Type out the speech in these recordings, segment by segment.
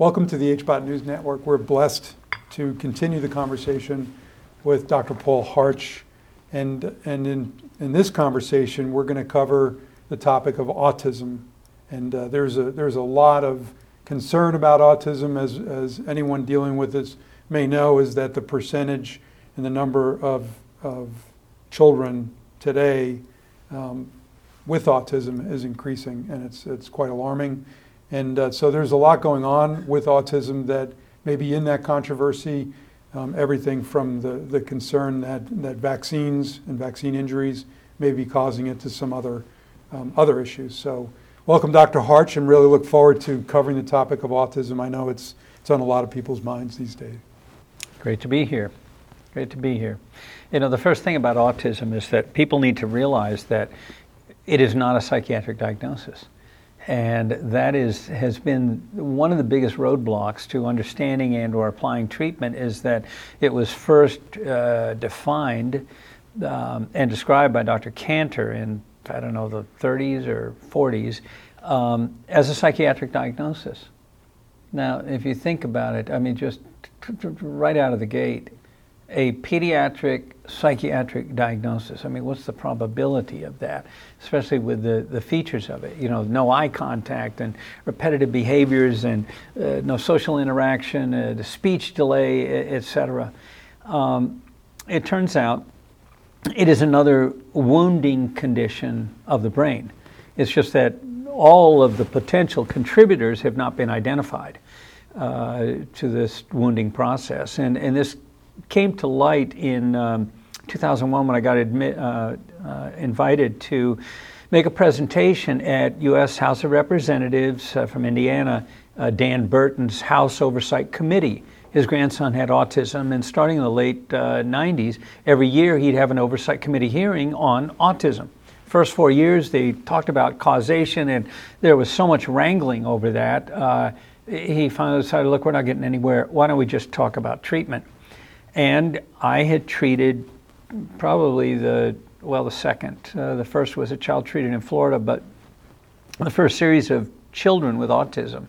Welcome to the HBOT News Network. We're blessed to continue the conversation with Dr. Paul Harch. And, and in, in this conversation, we're going to cover the topic of autism. And uh, there's, a, there's a lot of concern about autism, as, as anyone dealing with this may know, is that the percentage and the number of, of children today um, with autism is increasing, and it's, it's quite alarming. And uh, so there's a lot going on with autism that may be in that controversy. Um, everything from the, the concern that, that vaccines and vaccine injuries may be causing it to some other, um, other issues. So, welcome, Dr. Harch, and really look forward to covering the topic of autism. I know it's, it's on a lot of people's minds these days. Great to be here. Great to be here. You know, the first thing about autism is that people need to realize that it is not a psychiatric diagnosis. And that is, has been one of the biggest roadblocks to understanding and or applying treatment is that it was first uh, defined um, and described by Dr. Kanner in, I don't know, the 30s or 40s um, as a psychiatric diagnosis. Now, if you think about it, I mean, just right out of the gate, a pediatric psychiatric diagnosis. I mean, what's the probability of that, especially with the, the features of it? You know, no eye contact and repetitive behaviors and uh, no social interaction, uh, the speech delay, etc. Um, it turns out it is another wounding condition of the brain. It's just that all of the potential contributors have not been identified uh, to this wounding process. And, and this came to light in um, 2001 when I got admit, uh, uh, invited to make a presentation at U.S. House of Representatives uh, from Indiana, uh, Dan Burton's House Oversight Committee. His grandson had autism, and starting in the late 90s, uh, every year he'd have an oversight committee hearing on autism first four years they talked about causation and there was so much wrangling over that uh, he finally decided look we're not getting anywhere why don't we just talk about treatment and I had treated probably the, well, the second. Uh, the first was a child treated in Florida, but the first series of children with autism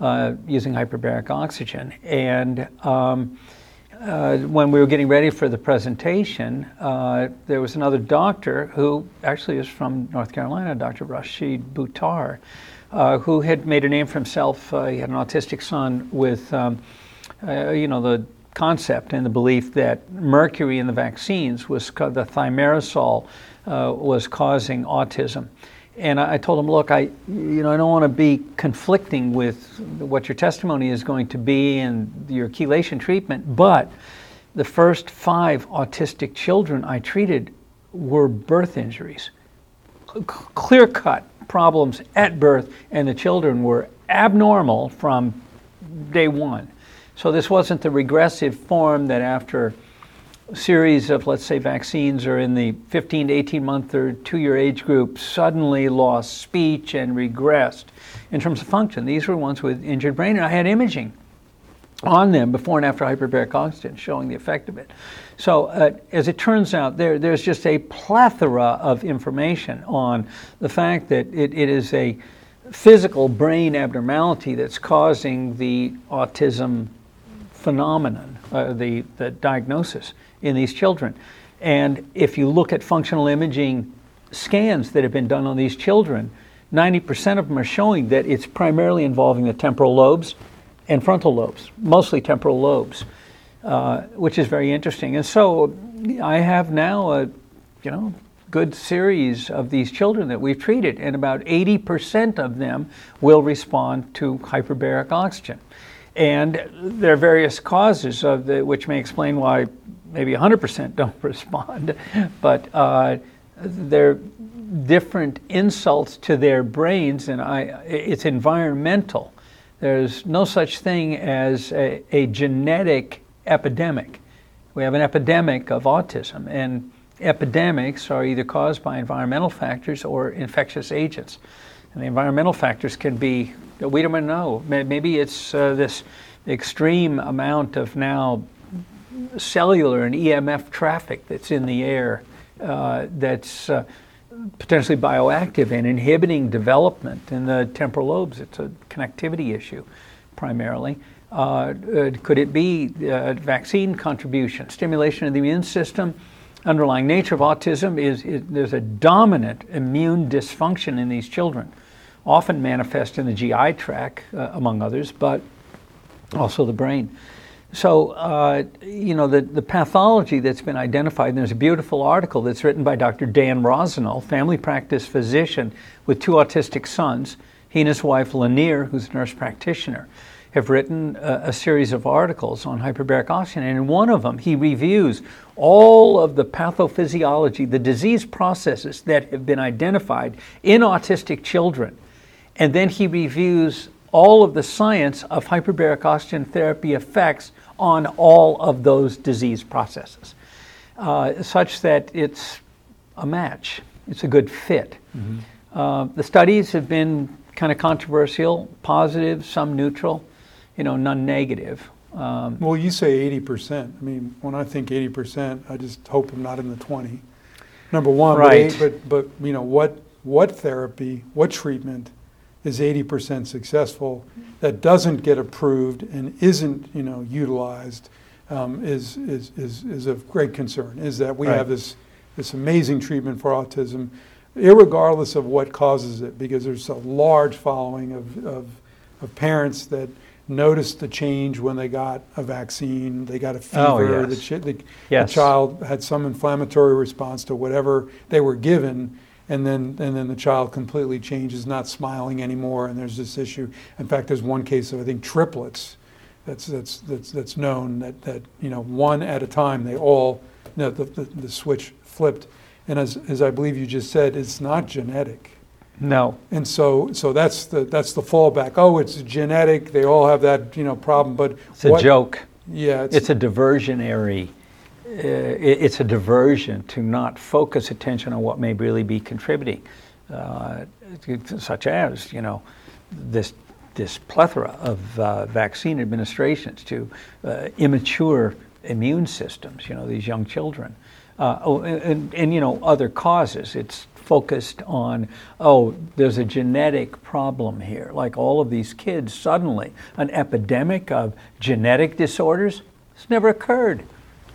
uh, using hyperbaric oxygen. And um, uh, when we were getting ready for the presentation, uh, there was another doctor who actually is from North Carolina, Dr. Rashid Buttar, uh, who had made a name for himself. Uh, he had an autistic son with, um, you know, the concept and the belief that mercury in the vaccines was the thimerosal uh, was causing autism. And I, I told him, look, I, you know, I don't want to be conflicting with what your testimony is going to be and your chelation treatment, but the first five autistic children I treated were birth injuries, clear cut problems at birth, and the children were abnormal from day one. So this wasn't the regressive form that after a series of, let's say, vaccines or in the 15 to 18 month or two year age group suddenly lost speech and regressed in terms of function. These were ones with injured brain, and I had imaging on them before and after hyperbaric oxygen showing the effect of it. So, uh, as it turns out, there, there's just a plethora of information on the fact that it, it is a physical brain abnormality that's causing the autism phenomenon, uh, the, the diagnosis in these children. And if you look at functional imaging scans that have been done on these children, 90% of them are showing that it's primarily involving the temporal lobes and frontal lobes, mostly temporal lobes, uh, which is very interesting. And so I have now a, you know, good series of these children that we've treated, and about 80% of them will respond to hyperbaric oxygen. And there are various causes of the, which may explain why maybe 100% don't respond, but uh, they're different insults to their brains, and I, it's environmental. There's no such thing as a, a genetic epidemic. We have an epidemic of autism, and epidemics are either caused by environmental factors or infectious agents. And the environmental factors can be we don't know. Maybe it's uh, this extreme amount of now cellular and EMF traffic that's in the air uh, that's uh, potentially bioactive and inhibiting development in the temporal lobes. It's a connectivity issue. primarily. Uh, uh, could it be uh, vaccine contribution, stimulation of the immune system? Underlying nature of autism is, is there's a dominant immune dysfunction in these children, often manifest in the GI tract, uh, among others, but also the brain. So, uh, you know, the, the pathology that's been identified, and there's a beautiful article that's written by Dr. Dan Rossignol, family practice physician with two autistic sons. He and his wife, Lanier, who's a nurse practitioner, have written a, a series of articles on hyperbaric oxygen. And in one of them, he reviews all of the pathophysiology, the disease processes that have been identified in autistic children. And then he reviews all of the science of hyperbaric oxygen therapy effects on all of those disease processes, uh, such that it's a match. It's a good fit. Mm-hmm. Uh, the studies have been kind of controversial, positive, some neutral, you know, none negative. Um, well, you say 80%. I mean, when I think 80%, I just hope I'm not in the 20. Number one, right. but, but, but you know, what, what therapy, what treatment is 80% successful that doesn't get approved and isn't you know utilized um, is, is, is, is of great concern is that we right. have this, this amazing treatment for autism regardless of what causes it because there's a large following of, of, of parents that noticed the change when they got a vaccine they got a oh, fever oh, yes. the, the, yes. the child had some inflammatory response to whatever they were given and then and then the child completely changes, not smiling anymore, and there's this issue. In fact, there's one case of I think triplets that's that's that's that's known that that you know one at a time they all you know, the, the the switch flipped, and as as I believe you just said, it's not genetic. No. And so so that's the that's the fallback. Oh, it's genetic. They all have that you know problem, but it's a joke. Yeah, it's, it's a diversionary it's a diversion to not focus attention on what may really be contributing, uh, such as you know this this plethora of uh, vaccine administrations to uh, immature immune systems. You know these young children, uh, oh, and, and you know other causes. It's focused on oh there's a genetic problem here like all of these kids suddenly an epidemic of genetic disorders it's never occurred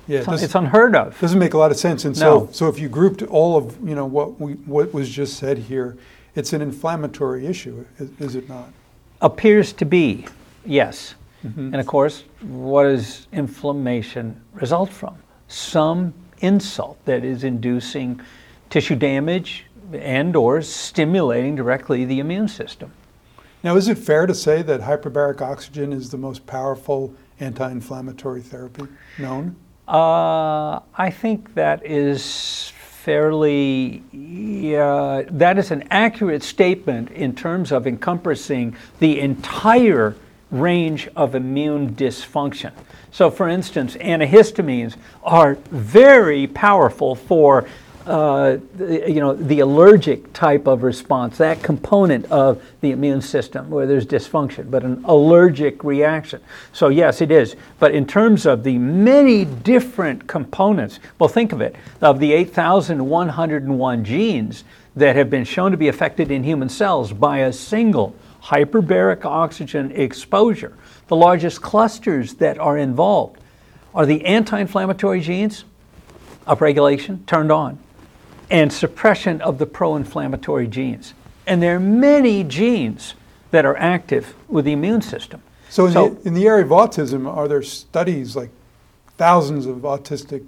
yeah, it's, it's, unheard of. Doesn't make a lot of sense. And so, no. so if you grouped all of you know what we what was just said here, it's an inflammatory issue, is, is it not? Appears to be, yes. Mm-hmm. And of course, what does inflammation result from? Some insult that is inducing tissue damage and or stimulating directly the immune system. Now, is it fair to say that hyperbaric oxygen is the most powerful anti-inflammatory therapy known? Uh, I think that is fairly, uh, that is an accurate statement in terms of encompassing the entire range of immune dysfunction. So, for instance, antihistamines are very powerful for uh, you know, the allergic type of response, that component of the immune system where there's dysfunction, but an allergic reaction. So, yes, it is. But in terms of the many different components, well, think of it of the 8,101 genes that have been shown to be affected in human cells by a single hyperbaric oxygen exposure, the largest clusters that are involved are the anti inflammatory genes, upregulation, turned on and suppression of the pro inflammatory genes. And there are many genes that are active with the immune system. So, in, so the, in the area of autism, are there studies like thousands of autistic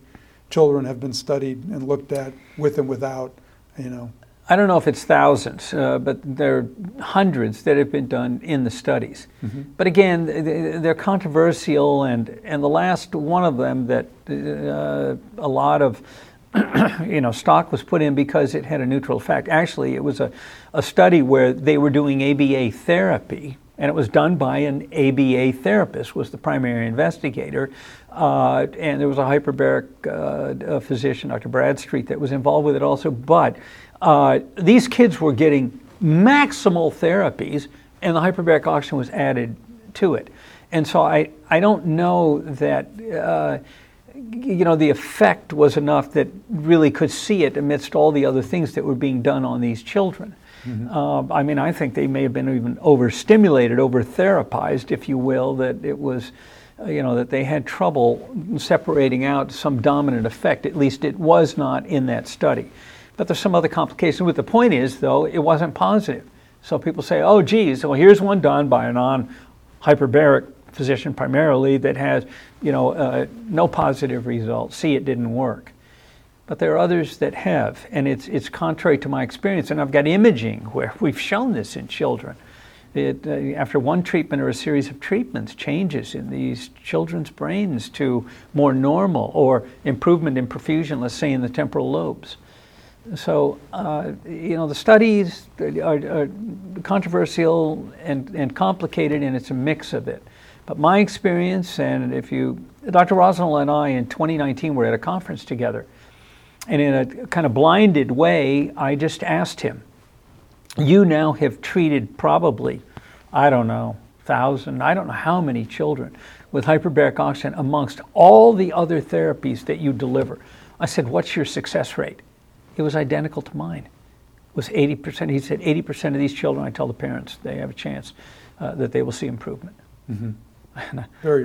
children have been studied and looked at with and without, you know? I don't know if it's thousands, uh, but there are hundreds that have been done in the studies. Mm-hmm. But again, they're controversial, and, and the last one of them that uh, a lot of you know, stock was put in because it had a neutral effect. Actually, it was a, a study where they were doing ABA therapy, and it was done by an ABA therapist, was the primary investigator. Uh, and there was a hyperbaric uh, physician, Dr. Bradstreet, that was involved with it also. But uh, these kids were getting maximal therapies, and the hyperbaric oxygen was added to it. And so I, I don't know that uh, you know, the effect was enough that really could see it amidst all the other things that were being done on these children. Um, I mean, I think they may have been even overstimulated, over therapized, if you will, that it was, uh, you know, that they had trouble separating out some dominant effect. At least it was not in that study. But there's some other complications. But the point is, though, it wasn't positive. So people say, oh, geez, well, here's one done by a non hyperbaric physician primarily that has, you know, uh, no positive results. See, it didn't work. But there are others that have, and it's, it's contrary to my experience. And I've got imaging where we've shown this in children. It, uh, after one treatment or a series of treatments, changes in these children's brains to more normal or improvement in perfusion, let's say in the temporal lobes. So, uh, you know, the studies are, are, controversial and, and complicated, and it's a mix of it. But my experience, and if you, Dr. Rossignol and I in 2019 were at a conference together, and in a kind of blinded way, I just asked him, You now have treated probably, I don't know, thousand, I don't know how many children with hyperbaric oxygen amongst all the other therapies that you deliver. I said, What's your success rate? It was identical to mine. It was 80%. He said 80% of these children, I tell the parents, they have a chance uh, that they will see improvement. Mm-hmm.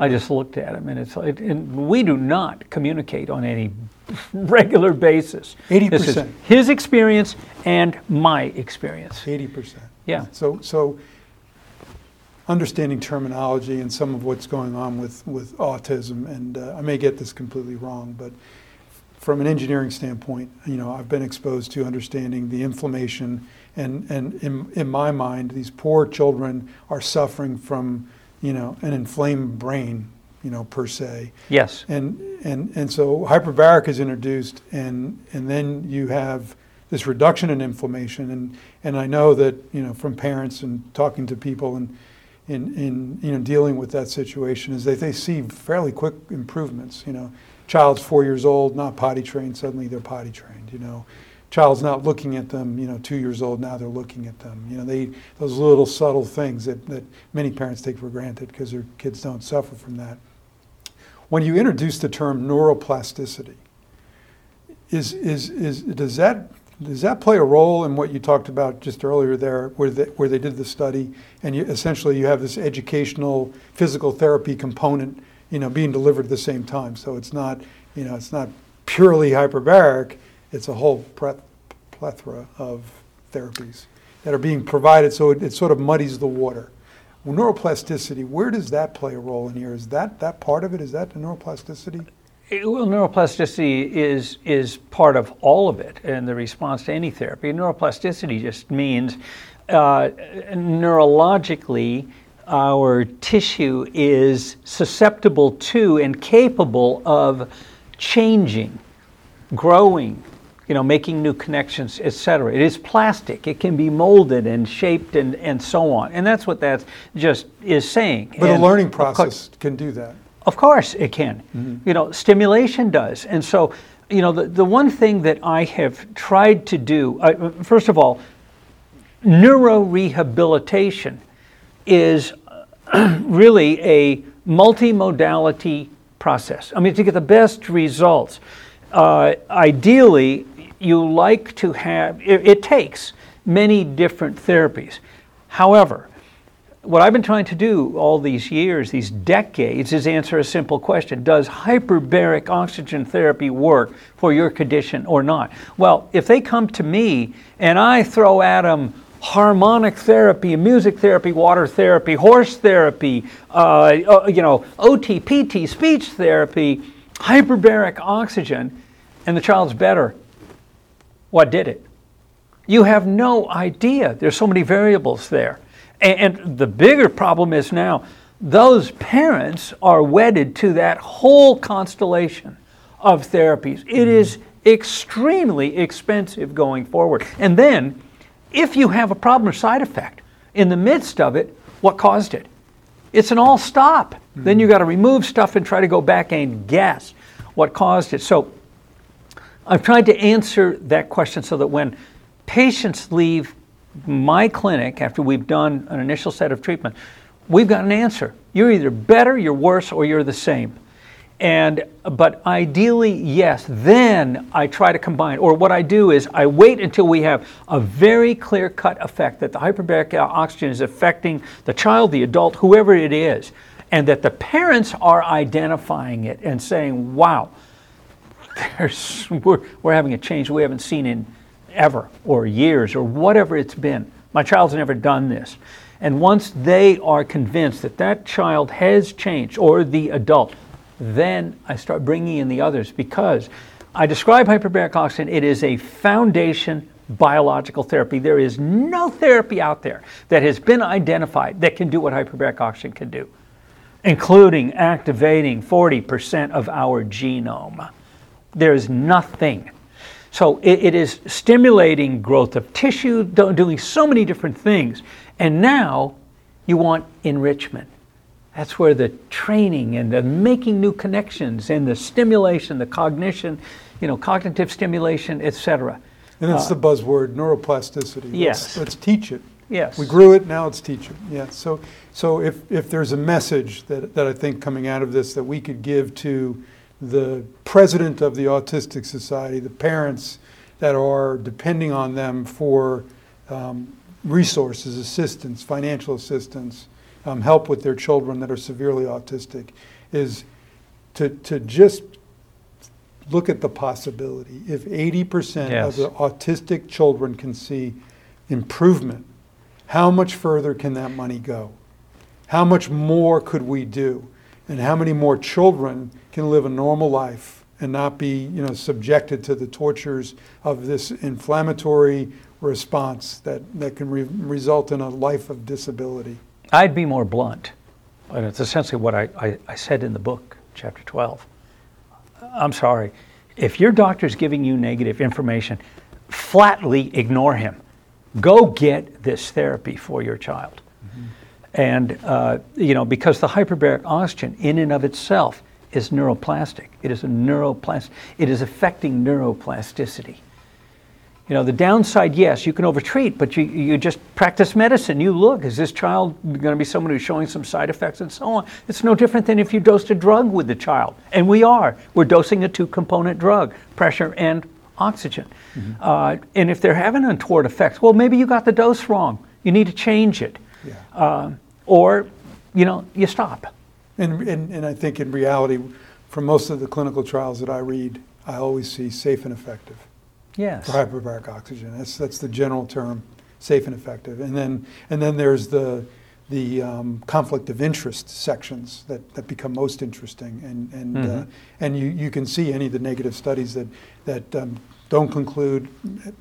I just looked at him, and it's it, and we do not communicate on any regular basis. Eighty percent. His experience and my experience. Eighty percent. Yeah. So so understanding terminology and some of what's going on with with autism, and uh, I may get this completely wrong, but from an engineering standpoint, you know, I've been exposed to understanding the inflammation, and and in in my mind, these poor children are suffering from you know, an inflamed brain, you know, per se. Yes. And and and so hyperbaric is introduced, and and then you have this reduction in inflammation, and and I know that you know from parents and talking to people and. In, in you know dealing with that situation is that they see fairly quick improvements. You know, child's four years old, not potty trained, suddenly they're potty trained. You know, child's not looking at them, you know, two years old, now they're looking at them. You know, they, those little subtle things that, that many parents take for granted because their kids don't suffer from that. When you introduce the term neuroplasticity, is, is, is, does, that, does that play a role in what you talked about just earlier there, where they, where they did the study, and you, essentially you have this educational physical therapy component, you know, being delivered at the same time. So it's not, you know, it's not purely hyperbaric, it's a whole plethora of therapies that are being provided, so it, it sort of muddies the water. Well, neuroplasticity, where does that play a role in here? Is that, that part of it? Is that the neuroplasticity? Well, neuroplasticity is is part of all of it and the response to any therapy. Neuroplasticity just means uh, neurologically our tissue is susceptible to and capable of changing, growing, you know, making new connections, etc. It is plastic. It can be molded and shaped and, and so on. And that's what that just is saying. But and a learning process course, can do that. Of course it can. Mm-hmm. You know, stimulation does. And so, you know, the, the one thing that I have tried to do, uh, first of all, neurorehabilitation is really a multimodality process. I mean, to get the best results, uh, ideally, you like to have, it, it takes many different therapies. However, what I've been trying to do all these years, these decades, is answer a simple question Does hyperbaric oxygen therapy work for your condition or not? Well, if they come to me and I throw at them harmonic therapy, music therapy, water therapy, horse therapy, uh, uh you know, OTPT, speech therapy, hyperbaric oxygen, and the child's better, what did it? You have no idea. There's so many variables there. And, and the bigger problem is now those parents are wedded to that whole constellation of therapies. It is extremely expensive going forward. And then, if you have a problem or side effect in the midst of it, what caused it? It's an all stop. Mm-hmm. Then you got to remove stuff and try to go back and guess what caused it. So I've tried to answer that question so that when patients leave my clinic after we've done an initial set of treatment, we've got an answer. You're either better, you're worse, or you're the same. And but ideally, yes. Then I try to combine, or what I do is I wait until we have a very clear cut effect that the hyperbaric oxygen is affecting the child, the adult, whoever it is, and that the parents are identifying it and saying, wow, there's, we're, we're having a change we haven't seen in ever, or years, or whatever it's been. My child's never done this. And once they are convinced that that child has changed, or the adult, then I start bringing in the others because I describe hyperbaric oxygen, it is a foundation biological therapy. There is no therapy out there that has been identified that can do what hyperbaric oxygen can do, including activating 40% of our genome. There is nothing. So it, it is stimulating growth of tissue, doing so many different things. And now you want enrichment. That's where the training and the making new connections and the stimulation, the cognition, you know, cognitive stimulation, etc. And it's uh, the buzzword neuroplasticity. Yes. Let's, let's, teach it. Yes. We grew it, now let's teach it. Yeah. So, so if, if there's a message that, that I think coming out of this that we could give to the president of the Autistic Society, the parents that are depending on them for um, resources, assistance, financial assistance, um, help with their children that are severely autistic is to, to just look at the possibility. If 80% yes. of the autistic children can see improvement, how much further can that money go? How much more could we do? And how many more children can live a normal life and not be you know, subjected to the tortures of this inflammatory response that, that can re- result in a life of disability? I'd be more blunt, and it's essentially what I, I, I said in the book, chapter 12. I'm sorry. If your doctor's giving you negative information, flatly ignore him. Go get this therapy for your child. Mm-hmm. And, uh, you know, because the hyperbaric oxygen in and of itself is neuroplastic. It is a neuroplastic. It is affecting neuroplasticity. You know, the downside, yes, you can overtreat, but you, you just practice medicine. You look, is this child going to be someone who's showing some side effects and so on? It's no different than if you dosed a drug with the child. And we are. We're dosing a two component drug, pressure and oxygen. Mm-hmm. Uh, and if they're having untoward effects, well, maybe you got the dose wrong. You need to change it. Yeah. Uh, or, you know, you stop. And, and, and I think in reality, for most of the clinical trials that I read, I always see safe and effective. Yes. For hyperbaric oxygen. That's, that's the general term, safe and effective. And then, and then there's the, the um, conflict of interest sections that, that become most interesting. And, and, uh, mm-hmm. uh, and you, you can see any of the negative studies that, that um, don't conclude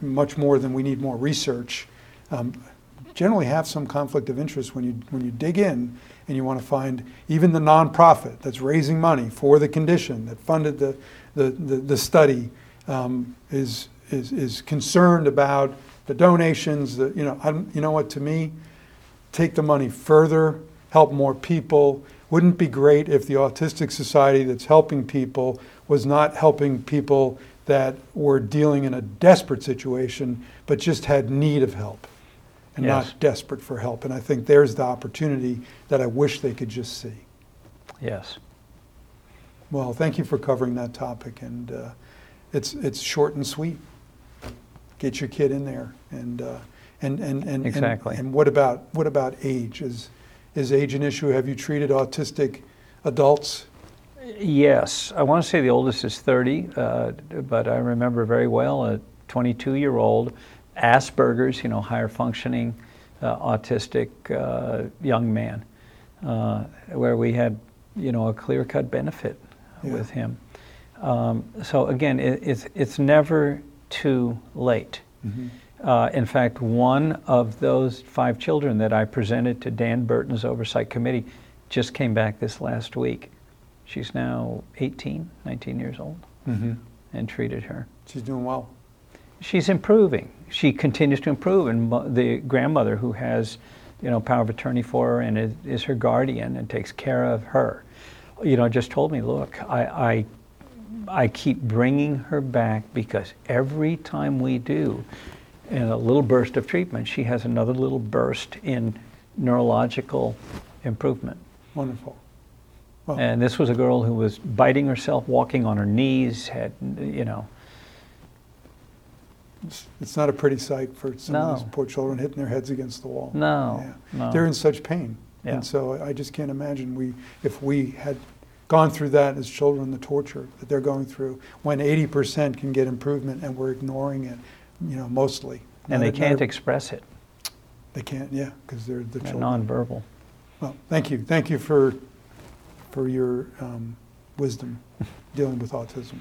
much more than we need more research. Um, generally have some conflict of interest when you, when you dig in and you want to find even the nonprofit that's raising money for the condition that funded the, the, the, the study um, is, is, is concerned about the donations. The, you, know, I, you know what, to me, take the money further, help more people. Wouldn't be great if the Autistic Society that's helping people was not helping people that were dealing in a desperate situation, but just had need of help and yes. not desperate for help? And I think there's the opportunity that I wish they could just see. Yes. Well, thank you for covering that topic, and uh, it's it's short and sweet get your kid in there. And uh, and and and exactly. And, and, what about what about age? Is is age an issue? Have you treated autistic adults? Yes, I want to say the oldest is 30, uh, but I remember very well a 22 year old Asperger's, you know, higher functioning uh, autistic uh, young man, uh, where we had, you know, a clear cut benefit yeah. with him. Um, so again, it, it's it's never too late. Mm-hmm. Uh, in fact, one of those five children that I presented to Dan Burton's oversight committee just came back this last week. She's now 18, 19 years old, mm-hmm. and treated her. She's doing well. She's improving. She continues to improve, and the grandmother who has, you know, power of attorney for her and is, is her guardian and takes care of her, you know, just told me, look, I, I I keep bringing her back because every time we do in a little burst of treatment, she has another little burst in neurological improvement. Wonderful. Well- and this was a girl who was biting herself, walking on her knees, had, you know, It's- It's not a pretty sight for some of these poor children hitting their heads against the wall. No, Yeah. no. They're in such pain. Yeah. And so I just can't imagine we, if we had gone through that as children, the torture that they're going through, when 80% can get improvement and we're ignoring it, you know, mostly. and they can't express it, They can't, yeah, because they're the they're children. nonverbal. Well, thank you. Thank you for, for your um, wisdom dealing with autism.